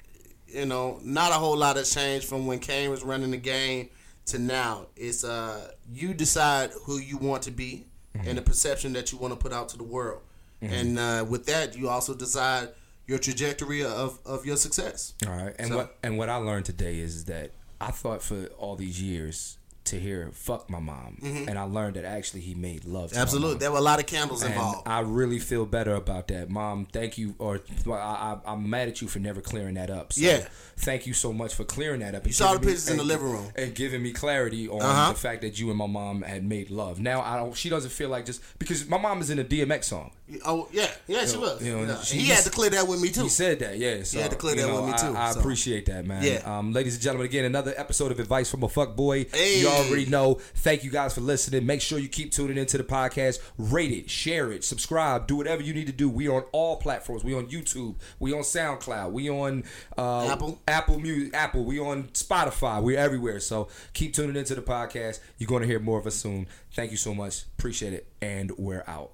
You know, not a whole lot has changed from when Kane was running the game to now. It's uh, you decide who you want to be and the perception that you want to put out to the world, and uh, with that, you also decide your trajectory of, of your success. All right, and So- what and what I learned today is that I thought for all these years Tahir "fuck my mom," and I learned that actually he made love. Mm-hmm. Absolutely, there were a lot of candles And involved. I really feel better about that, Mom. Thank you, or I, I, I'm mad at you for never clearing that up. So Yeah. thank you so much for clearing that up. You saw the me- pictures in the and- living room. and giving me clarity on Uh-huh. the fact that you and my mom had made love. Now I don't. She doesn't feel like just because my mom is in a DMX song. Oh yeah, yeah, she was. you know, she he had to clear that with me too. He said that, yeah. So, had to clear that know, with me, I- too, I, so. appreciate that, man. Yeah. Um, ladies and gentlemen, again, another episode of Advice from a Fuck Boy. Hey. You already know. Thank you guys for listening. Make sure you keep tuning into the podcast. Rate it, share it, subscribe, do whatever you need to do. We are on all platforms. We on YouTube. We on SoundCloud. We on uh, Apple. Apple Music. Apple. We on Spotify. We're everywhere. So keep tuning into the podcast. You're going to hear more of us soon. Thank you so much. Appreciate it. And we're out.